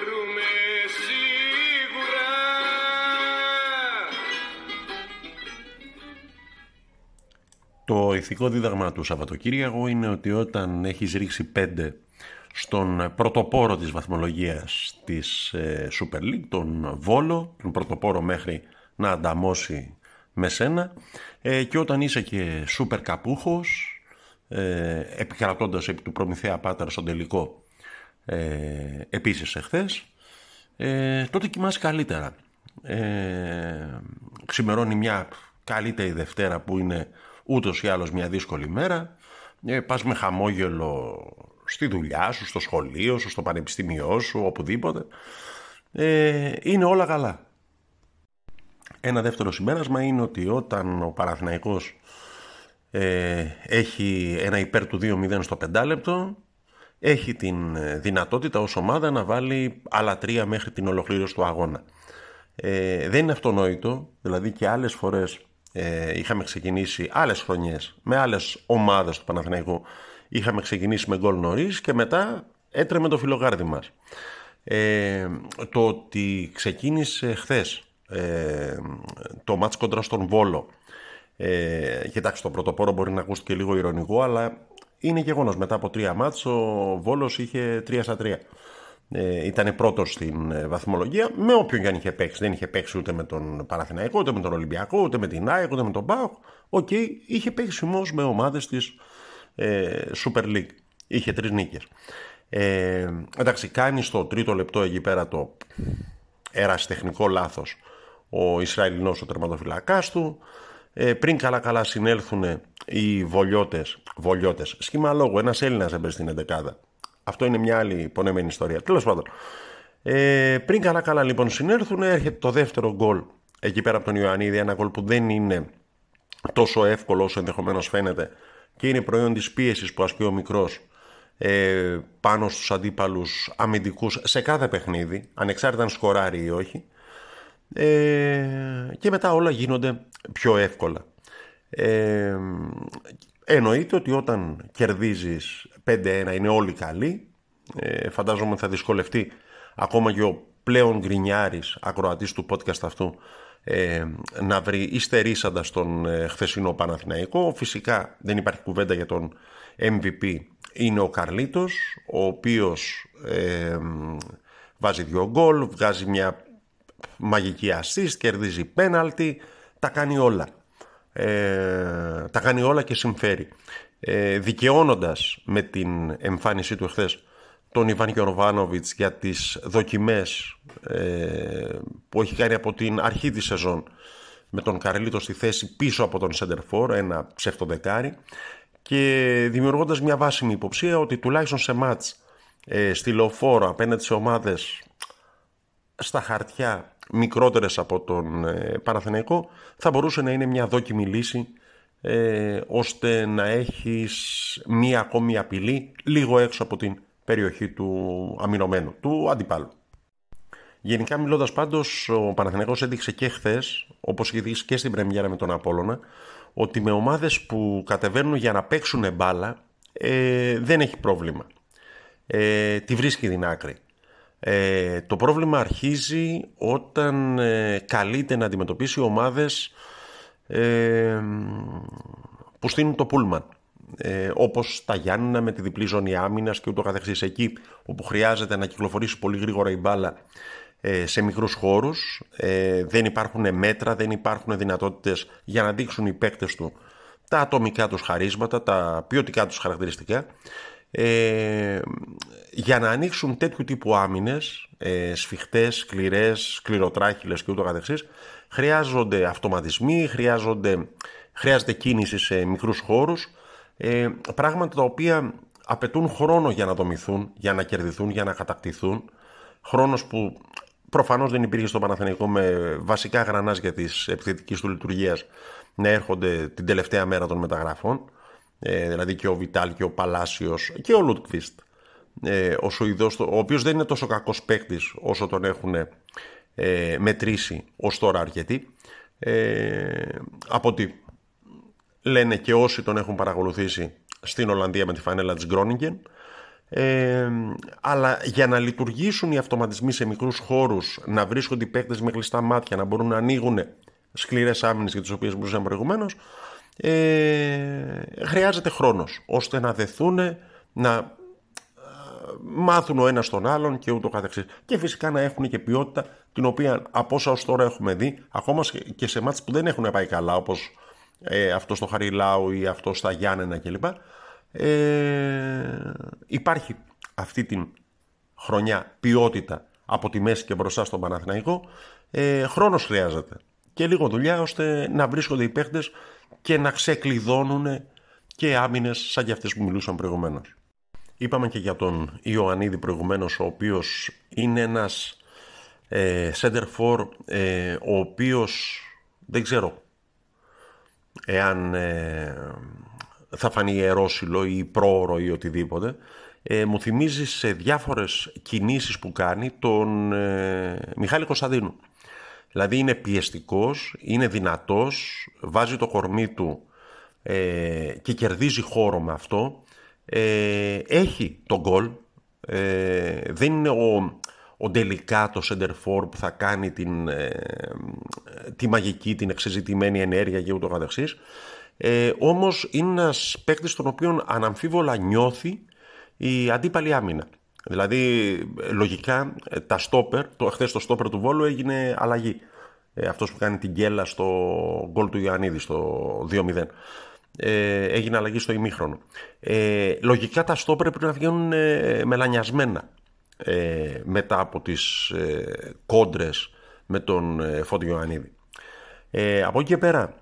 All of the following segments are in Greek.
βρούμε σίγουρα. Το ηθικό δίδαγμα του Σαββατοκύριακο είναι ότι όταν έχεις ρίξει πέντε στον πρωτοπόρο της βαθμολογίας της ε, Super League, τον Βόλο, τον πρωτοπόρο μέχρι να ανταμώσει με σένα ε, και όταν είσαι και σούπερ καπούχος, ε, επικρατώντας επί του Προμηθέα Πάτερ στον τελικό ε, επίσης εχθές ε, τότε κοιμάσαι καλύτερα. Ε, ξημερώνει μια καλύτερη Δευτέρα που είναι ούτως ή άλλως μια δύσκολη μέρα. Ε, πας με χαμόγελο στη δουλειά σου, στο σχολείο σου, στο πανεπιστήμιό σου, οπουδήποτε. Ε, είναι όλα καλά. Ένα δεύτερο συμπέρασμα είναι ότι όταν ο Παναθηναϊκός ε, έχει ένα υπέρ του 2-0 στο πεντάλεπτο έχει την ε, δυνατότητα ως ομάδα να βάλει άλλα τρία μέχρι την ολοκλήρωση του αγώνα. Ε, δεν είναι αυτονόητο, δηλαδή και άλλες φορές ε, είχαμε ξεκινήσει άλλες χρονιές με άλλες ομάδες του Παναθηναϊκού είχαμε ξεκινήσει με γκολ νωρίς και μετά έτρεμε το φιλογάρδι μας. Ε, το ότι ξεκίνησε χθες ε, το μάτς κοντρά στον Βόλο. Ε, κοιτάξτε, το πρωτοπόρο μπορεί να ακούστηκε λίγο ηρωνικό, αλλά είναι γεγονός. Μετά από τρία ματς ο Βόλος είχε 3 στα 3. Ε, ήταν πρώτος στην ε, βαθμολογία με όποιον και αν είχε παίξει. Δεν είχε παίξει ούτε με τον Παναθηναϊκό, ούτε με τον Ολυμπιακό, ούτε με την ΑΕΚ, ούτε με τον ΠΑΟΚ. Ok, okay, είχε παίξει όμως με ομάδες της ε, Super League. Είχε τρεις νίκες. Ε, εντάξει, κάνει στο τρίτο λεπτό εκεί πέρα το ερασιτεχνικό λάθος ο Ισραηλινός ο τερματοφύλακάς του. Ε, πριν καλά καλά συνέλθουν οι βολιώτες, βολιώτες. Σχήμα λόγου, ένας Έλληνας έμπαινε στην 11 Αυτό είναι μια άλλη πονεμένη ιστορία. Τέλος πάντων. Ε, πριν καλά καλά λοιπόν συνέλθουν έρχεται το δεύτερο γκολ εκεί πέρα από τον Ιωαννίδη. Ένα γκολ που δεν είναι τόσο εύκολο όσο ενδεχομένως φαίνεται και είναι προϊόν της πίεσης που ασκεί ο μικρός ε, πάνω στους αντίπαλους αμυντικούς σε κάθε παιχνίδι, ανεξάρτητα αν σκοράρει ή όχι. Ε, και μετά όλα γίνονται πιο εύκολα. Ε, εννοείται ότι όταν κερδίζεις 5-1 είναι όλοι καλοί. Ε, φαντάζομαι θα δυσκολευτεί ακόμα και ο πλέον γκρινιάρης ακροατής του podcast αυτού ε, να βρει υστερήσαντα τον ε, χθεσινό Παναθηναϊκό. Φυσικά δεν υπάρχει κουβέντα για τον MVP είναι ο Καρλίτος, ο οποίος ε, βάζει δύο γκολ, βγάζει μια μαγική assist, κερδίζει πέναλτι, τα κάνει όλα. Ε, τα κάνει όλα και συμφέρει. Ε, δικαιώνοντας με την εμφάνισή του εχθές τον Ιβάν Γιωρβάνοβιτς για τις δοκιμές ε, που έχει κάνει από την αρχή της σεζόν με τον Καρλίτο στη θέση πίσω από τον Σεντερφόρ, ένα ψευτοδεκάρι και δημιουργώντας μια βάσιμη υποψία ότι τουλάχιστον σε μάτς ε, στη λεωφόρο απέναντι σε ομάδες στα χαρτιά μικρότερες από τον ε, Παναθηναϊκό θα μπορούσε να είναι μια δόκιμη λύση ε, ώστε να έχεις μία ακόμη απειλή λίγο έξω από την περιοχή του αμυνωμένου, του αντιπάλου. Γενικά μιλώντας πάντως, ο Παναθηναϊκός έδειξε και χθες, όπως είχε δείξει και στην πρεμιέρα με τον Απόλλωνα, ότι με ομάδες που κατεβαίνουν για να παίξουν μπάλα ε, δεν έχει πρόβλημα. Ε, τη βρίσκει την άκρη. Ε, το πρόβλημα αρχίζει όταν ε, καλείται να αντιμετωπίσει ομάδες ε, που στείλουν το πούλμαν. Ε, όπως τα Γιάννηνα με τη διπλή ζώνη άμυνας και ούτω καθεξής εκεί όπου χρειάζεται να κυκλοφορήσει πολύ γρήγορα η μπάλα ε, σε μικρούς χώρους, ε, δεν υπάρχουν μέτρα, δεν υπάρχουν δυνατότητες για να δείξουν οι παίκτες του τα ατομικά τους χαρίσματα, τα ποιοτικά τους χαρακτηριστικά, ε, για να ανοίξουν τέτοιου τύπου άμυνες, ε, σφιχτές, σκληρές, σκληροτράχυλες και ούτω καθεξής, χρειάζονται αυτοματισμοί, χρειάζονται, χρειάζεται κίνηση σε μικρούς χώρους, ε, πράγματα τα οποία απαιτούν χρόνο για να δομηθούν, για να κερδιθούν, για να κατακτηθούν, χρόνος που προφανώς δεν υπήρχε στο Παναθηναϊκό με βασικά γρανάζια της επιθετικής του λειτουργίας να έρχονται την τελευταία μέρα των μεταγραφών ε, δηλαδή και ο Βιτάλ και ο Παλάσιος και ο Λουτκβίστ ε, ο Σουηδός, ο οποίος δεν είναι τόσο κακός παίκτης όσο τον έχουν ε, μετρήσει ως τώρα αρκετοί. Ε, από ότι λένε και όσοι τον έχουν παρακολουθήσει στην Ολλανδία με τη φανέλα της Γκρόνιγκεν ε, αλλά για να λειτουργήσουν οι αυτοματισμοί σε μικρούς χώρους, να βρίσκονται οι παίκτες με κλειστά μάτια, να μπορούν να ανοίγουν σκληρές άμυνες για τις οποίες μιλούσαμε προηγουμένως, ε, χρειάζεται χρόνος ώστε να δεθούν, να ε, μάθουν ο ένας τον άλλον και ούτω καθεξής. Και φυσικά να έχουν και ποιότητα την οποία από όσα ως τώρα έχουμε δει, ακόμα και σε μάτς που δεν έχουν πάει καλά, όπως ε, αυτό στο Χαριλάου ή αυτό στα Γιάννενα κλπ. Ε, υπάρχει αυτή την χρονιά ποιότητα από τη μέση και μπροστά στον Παναθηναϊκό. Ε, χρόνος χρειάζεται και λίγο δουλειά ώστε να βρίσκονται οι παίχτες και να ξεκλειδώνουν και άμυνες σαν και αυτές που μιλούσαν προηγουμένως. Είπαμε και για τον Ιωαννίδη προηγουμένως, ο οποίος είναι ένας ε, center for, ε, ο οποίος δεν ξέρω εάν ε, θα φανεί ιερόσιλο ή πρόωρο ή οτιδήποτε, ε, μου θυμίζει σε διάφορες κινήσεις που κάνει τον ε, Μιχάλη Κωνσταντίνου. Δηλαδή είναι πιεστικός, είναι δυνατός, βάζει το κορμί του ε, και κερδίζει χώρο με αυτό. Ε, έχει τον γκολ, ε, δεν είναι ο, ο τελικά το center for που θα κάνει την, τη μαγική, την εξεζητημένη ενέργεια και ούτω καθεξής. Ε, όμως είναι ένας παίκτης τον οποίο αναμφίβολα νιώθει η αντίπαλη άμυνα. Δηλαδή, λογικά, ε, τα στόπερ, το, χθες το στόπερ του Βόλου έγινε αλλαγή. Ε, αυτός που κάνει την γκέλα στο γκολ του Ιωαννίδη, στο 2-0. Ε, έγινε αλλαγή στο ημίχρονο. Ε, λογικά τα στόπερ πρέπει να βγαίνουν ε, μελανιασμένα ε, μετά από τις ε, κόντρες με τον ε, Φώτη Ιωαννίδη. Ε, από εκεί και πέρα,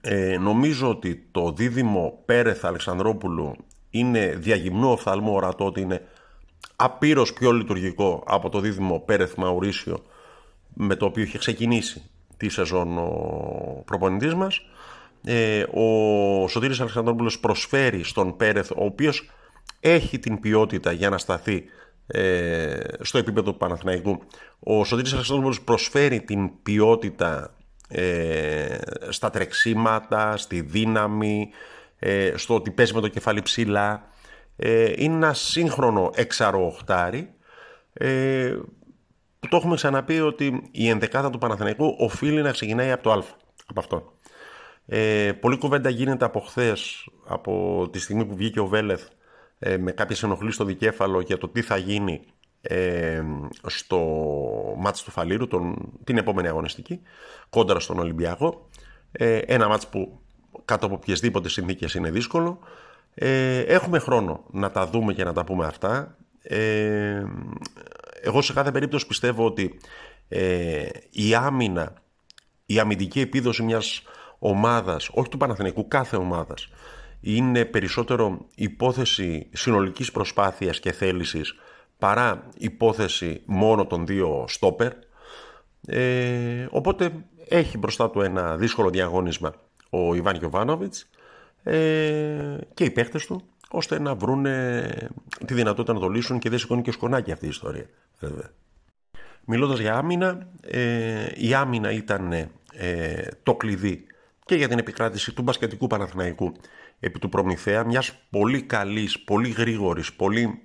ε, νομίζω ότι το δίδυμο Πέρεθ Αλεξανδρόπουλου είναι διαγυμνού οφθαλμού ορατό ότι είναι απείρως πιο λειτουργικό από το δίδυμο Πέρεθ Μαουρίσιο με το οποίο είχε ξεκινήσει τη σεζόν ο προπονητής μας. Ε, ο Σωτήρης Αλεξανδρόπουλος προσφέρει στον Πέρεθ, ο οποίος έχει την ποιότητα για να σταθεί ε, στο επίπεδο του Παναθηναϊκού. Ο Σωτήρης Αλεξανδρόπουλος προσφέρει την ποιότητα ε, στα τρεξίματα, στη δύναμη, ε, στο ότι παίζει με το κεφάλι ψηλά. Ε, είναι ένα σύγχρονο εξαροχτάρι ε, που το έχουμε ξαναπεί ότι η ενδεκάδα του Παναθηναϊκού οφείλει να ξεκινάει από το Α, από αυτό. Ε, πολλή κουβέντα γίνεται από χθες, από τη στιγμή που βγήκε ο Βέλεθ ε, με κάποιες ενοχλήσεις στο δικέφαλο για το τι θα γίνει ε, στο μάτς του Φαλήρου τον, την επόμενη αγωνιστική κόντρα στον Ολυμπιακό. Ε, ένα μάτς που κάτω από οποιασδήποτε συνθήκες είναι δύσκολο. Ε, έχουμε χρόνο να τα δούμε και να τα πούμε αυτά. Ε, εγώ σε κάθε περίπτωση πιστεύω ότι ε, η άμυνα η αμυντική επίδοση μιας ομάδας όχι του Παναθηναϊκού, κάθε ομάδας είναι περισσότερο υπόθεση συνολικής προσπάθειας και θέλησης παρά υπόθεση μόνο των δύο στόπερ. Ε, οπότε έχει μπροστά του ένα δύσκολο διαγώνισμα ο Ιβάν Γιωβάνοβιτς ε, και οι παίχτες του ώστε να βρουν τη δυνατότητα να το λύσουν και δεν σηκώνει και σκονάκι αυτή η ιστορία βέβαια. Μιλώντας για άμυνα, ε, η άμυνα ήταν ε, το κλειδί και για την επικράτηση του μπασκετικού Παναθηναϊκού. Επί του Προμηθέα, μιας πολύ καλής, πολύ γρήγορης, πολύ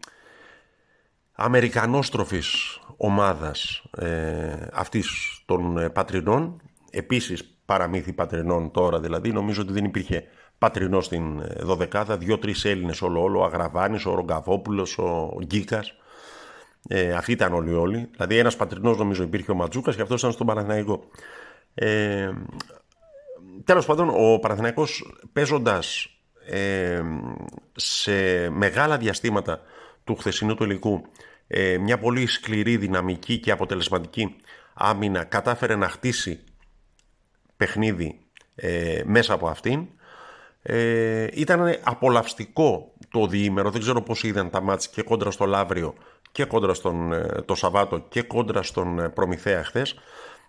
αμερικανόστροφης ομάδας ε, αυτής των ε, πατρινών, επίσης παραμύθι πατρινών τώρα δηλαδή, νομίζω ότι δεν υπήρχε πατρινό στην ε, δωδεκάδα, δύο-τρεις Έλληνες όλο όλο, ο Αγραβάνης, ο Ρογκαβόπουλος, ο Γκίκας, ε, αυτοί ήταν όλοι όλοι, δηλαδή ένας πατρινός νομίζω υπήρχε ο Ματζούκας και αυτός ήταν στον Παναθηναϊκό. Ε, τέλος πάντων, ο Παναθηναϊκός παίζοντας ε, σε μεγάλα διαστήματα του χθεσινού του υλικού ε, μια πολύ σκληρή, δυναμική και αποτελεσματική άμυνα κατάφερε να χτίσει παιχνίδι ε, μέσα από αυτήν. Ε, ήταν απολαυστικό το διήμερο, δεν ξέρω πώς είδαν τα μάτς και κόντρα στο Λαύριο και κόντρα στον ε, το Σαββάτο και κόντρα στον ε, Προμηθέα χθες.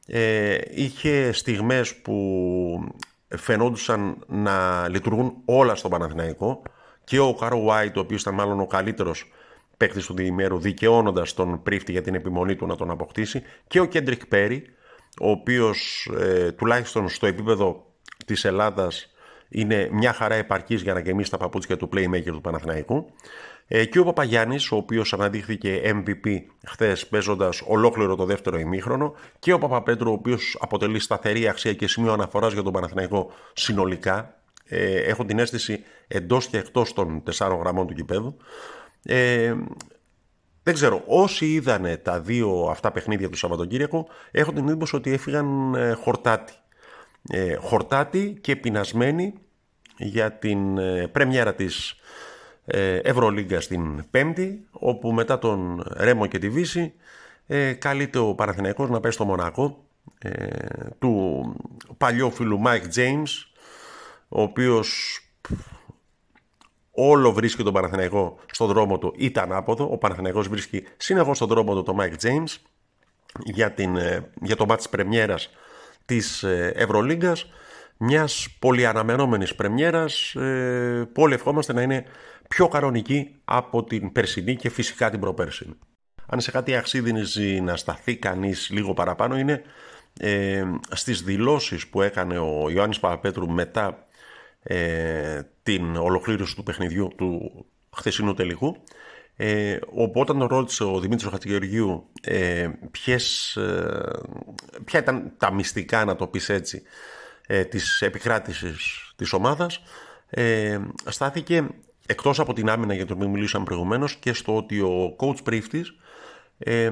Ε, είχε στιγμές που φαινόντουσαν να λειτουργούν όλα στον Παναθηναϊκό και ο Κάρο White, ο οποίος ήταν μάλλον ο καλύτερος παίκτης του διημέρου, δικαιώνοντας τον πρίφτη για την επιμονή του να τον αποκτήσει, και ο Κέντρικ Πέρι, ο οποίος ε, τουλάχιστον στο επίπεδο της Ελλάδας είναι μια χαρά επαρκής για να γεμίσει τα παπούτσια του playmaker του Παναθηναϊκού. Ε, και ο Παπαγιάννης, ο οποίος αναδείχθηκε MVP χθες παίζοντας ολόκληρο το δεύτερο ημίχρονο. Και ο Παπαπέτρου, ο οποίος αποτελεί σταθερή αξία και σημείο αναφοράς για τον Παναθηναϊκό συνολικά ε, έχω την αίσθηση εντός και εκτός των τεσσάρων γραμμών του κηπέδου. Ε, δεν ξέρω, όσοι είδανε τα δύο αυτά παιχνίδια του Σαββατοκύριακο, έχω την εντύπωση ότι έφυγαν ε, χορτάτι. Ε, χορτάτι και πεινασμένοι για την ε, πρεμιέρα της ε, Ευρωλίγκα στην Πέμπτη, όπου μετά τον Ρέμο και τη Βίσση ε, καλείται ο Παναθηναϊκός να παίξει στο Μονακό ε, του παλιού φίλου Μάικ Τζέιμς, ο οποίος όλο βρίσκει τον Παναθηναϊκό στον δρόμο του ή τ' ανάποδο. Ο Παναθηναϊκός βρίσκει συνεχώς στον δρόμο του τον Μάικ Τζέιμς για, την, ε, για το ματς της πρεμιέρας της ε, Ευρωλίγκας μιας πολυαναμενόμενης πρεμιέρας ε, που όλοι ευχόμαστε να είναι πιο κανονική από την περσινή και φυσικά την προπέρσινη. Αν σε κάτι αξίδινιζει να σταθεί κανείς λίγο παραπάνω είναι ε, στις δηλώσεις που έκανε ο Ιωάννης Παπαπέτρου μετά ε, την ολοκλήρωση του παιχνιδιού του χθεσινού τελικού ε, όπου όταν τον ρώτησε ο Δημήτρης Χατζηγεωργίου ε, ποιες, ε, ποια ήταν τα μυστικά να το πεις έτσι ε, της επικράτησης της ομάδας ε, στάθηκε εκτός από την άμυνα για το οποίο μιλήσαμε προηγουμένως και στο ότι ο coach πρίφτης ε,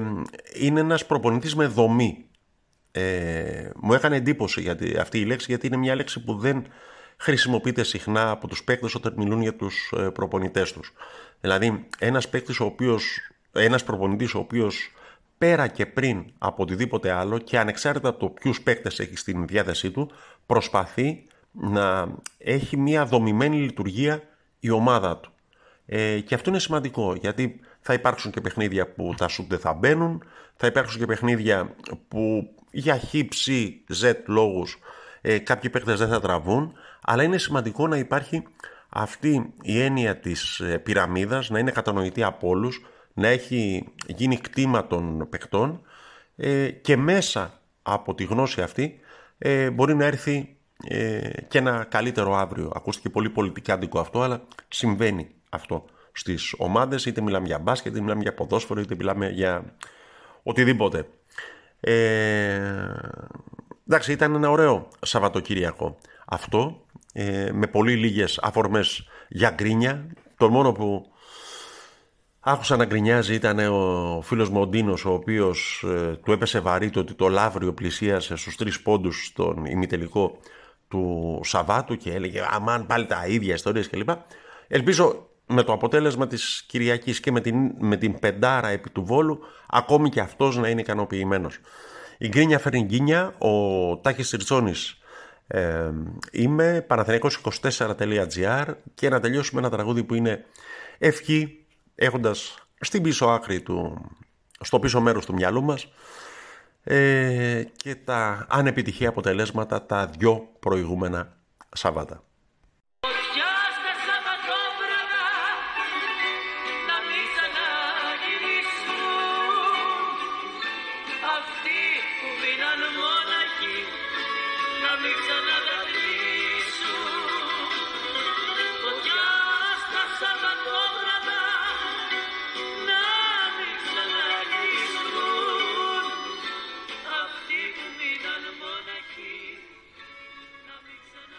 είναι ένας προπονητής με δομή ε, μου έκανε εντύπωση γιατί, αυτή η λέξη γιατί είναι μια λέξη που δεν χρησιμοποιείται συχνά από τους παίκτες όταν μιλούν για τους ε, προπονητές τους. Δηλαδή ένας παίκτης ο οποίος, ένας προπονητής ο οποίος πέρα και πριν από οτιδήποτε άλλο και ανεξάρτητα από το ποιους παίκτες έχει στην διάθεσή του προσπαθεί να έχει μια δομημένη λειτουργία η ομάδα του. Ε, και αυτό είναι σημαντικό γιατί θα υπάρξουν και παιχνίδια που τα σουτ δεν θα μπαίνουν, θα υπάρξουν και παιχνίδια που για χ, ψ, z λόγους ε, κάποιοι παίκτες δεν θα τραβούν, αλλά είναι σημαντικό να υπάρχει αυτή η έννοια της ε, πυραμίδας, να είναι κατανοητή από όλους, να έχει γίνει κτήμα των παικτών ε, και μέσα από τη γνώση αυτή ε, μπορεί να έρθει ε, και ένα καλύτερο αύριο. Ακούστηκε πολύ πολιτικά αντικό αυτό, αλλά συμβαίνει αυτό στις ομάδες, είτε μιλάμε για μπάσκετ, είτε μιλάμε για ποδόσφαιρο, είτε μιλάμε για οτιδήποτε. Ε, εντάξει, ήταν ένα ωραίο Σαββατοκύριακο αυτό, ε, με πολύ λίγες αφορμές για γκρίνια. Το μόνο που άκουσα να γκρινιάζει ήταν ο φίλος Μοντίνος, ο οποίος ε, του έπεσε βαρύ το ότι το Λαύριο πλησίασε στους τρεις πόντους στον ημιτελικό του Σαββάτου και έλεγε «Αμάν, πάλι τα ίδια ιστορίες» κλπ. Ελπίζω με το αποτέλεσμα της Κυριακής και με την, με την πεντάρα επί του Βόλου ακόμη και αυτός να είναι ικανοποιημένος. Η γκρίνια φέρνει γκίνια, ο Τάκης Τριτσόνης ε, είμαι, παναθηναϊκός24.gr και να τελειώσουμε ένα τραγούδι που είναι ευχή έχοντας στην πίσω άκρη του, στο πίσω μέρος του μυαλού μας ε, και τα ανεπιτυχή αποτελέσματα τα δυο προηγούμενα Σαββάτα.